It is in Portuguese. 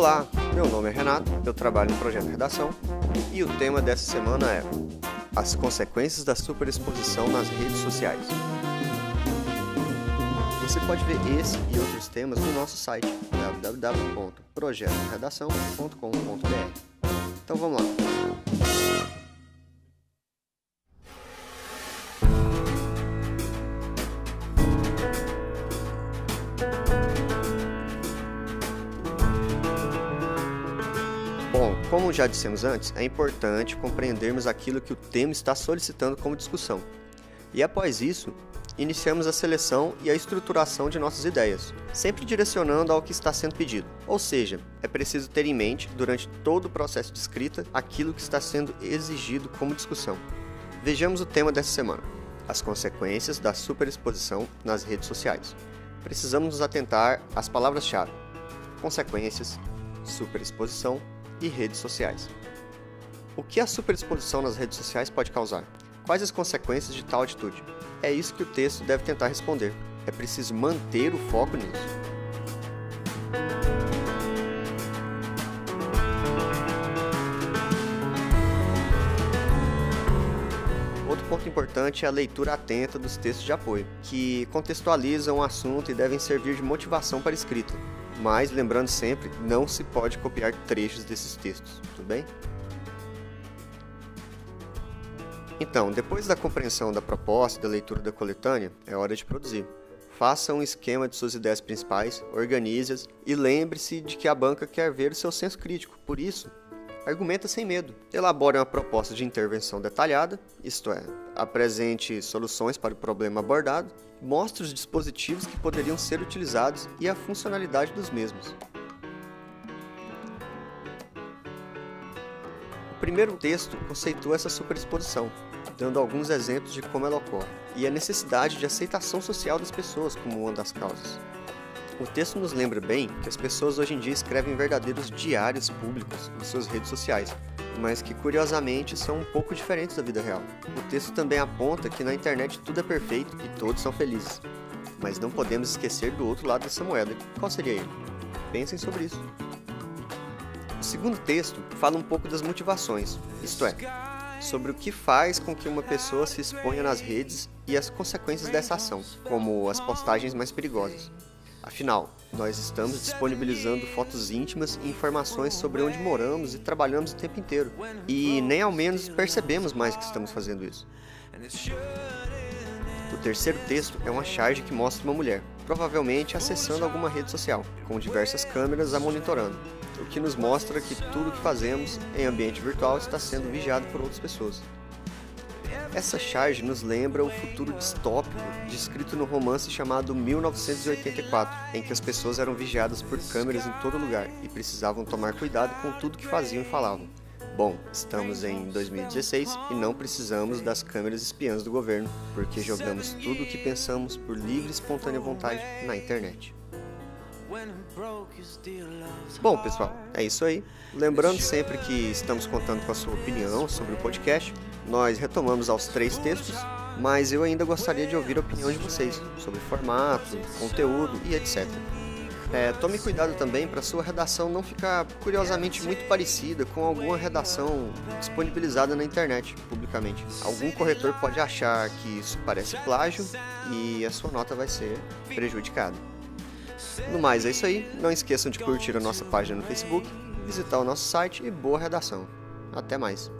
Olá, meu nome é Renato, eu trabalho no projeto Redação e o tema dessa semana é As consequências da superexposição nas redes sociais. Você pode ver esse e outros temas no nosso site www.projetoredação.com.br. Então vamos lá. Como já dissemos antes, é importante compreendermos aquilo que o tema está solicitando como discussão. E após isso, iniciamos a seleção e a estruturação de nossas ideias, sempre direcionando ao que está sendo pedido. Ou seja, é preciso ter em mente, durante todo o processo de escrita, aquilo que está sendo exigido como discussão. Vejamos o tema dessa semana: as consequências da superexposição nas redes sociais. Precisamos nos atentar às palavras-chave: consequências, superexposição e redes sociais. O que a superexposição nas redes sociais pode causar? Quais as consequências de tal atitude? É isso que o texto deve tentar responder. É preciso manter o foco nisso. Outro ponto importante é a leitura atenta dos textos de apoio, que contextualizam o assunto e devem servir de motivação para a escrita. Mas, lembrando sempre, não se pode copiar trechos desses textos, tudo bem? Então, depois da compreensão da proposta e da leitura da coletânea, é hora de produzir. Faça um esquema de suas ideias principais, organize-as e lembre-se de que a banca quer ver o seu senso crítico. Por isso, argumenta sem medo. Elabore uma proposta de intervenção detalhada, isto é, apresente soluções para o problema abordado, mostre os dispositivos que poderiam ser utilizados e a funcionalidade dos mesmos. O primeiro texto conceitua essa superexposição, dando alguns exemplos de como ela ocorre, e a necessidade de aceitação social das pessoas como uma das causas. O texto nos lembra bem que as pessoas hoje em dia escrevem verdadeiros diários públicos em suas redes sociais, mas que curiosamente são um pouco diferentes da vida real. O texto também aponta que na internet tudo é perfeito e todos são felizes. Mas não podemos esquecer do outro lado dessa moeda. Qual seria ele? Pensem sobre isso. O segundo texto fala um pouco das motivações, isto é, sobre o que faz com que uma pessoa se exponha nas redes e as consequências dessa ação, como as postagens mais perigosas. Afinal, nós estamos disponibilizando fotos íntimas e informações sobre onde moramos e trabalhamos o tempo inteiro, e nem ao menos percebemos mais que estamos fazendo isso. O terceiro texto é uma charge que mostra uma mulher, provavelmente acessando alguma rede social, com diversas câmeras a monitorando, o que nos mostra que tudo o que fazemos em ambiente virtual está sendo vigiado por outras pessoas. Essa charge nos lembra o futuro distópico descrito no romance chamado 1984, em que as pessoas eram vigiadas por câmeras em todo lugar e precisavam tomar cuidado com tudo que faziam e falavam. Bom, estamos em 2016 e não precisamos das câmeras espiãs do governo, porque jogamos tudo o que pensamos por livre e espontânea vontade na internet. Bom, pessoal, é isso aí. Lembrando sempre que estamos contando com a sua opinião sobre o podcast. Nós retomamos aos três textos, mas eu ainda gostaria de ouvir a opinião de vocês sobre formato, conteúdo e etc. É, tome cuidado também para sua redação não ficar curiosamente muito parecida com alguma redação disponibilizada na internet publicamente. Algum corretor pode achar que isso parece plágio e a sua nota vai ser prejudicada. No mais, é isso aí. Não esqueçam de curtir a nossa página no Facebook, visitar o nosso site e boa redação. Até mais.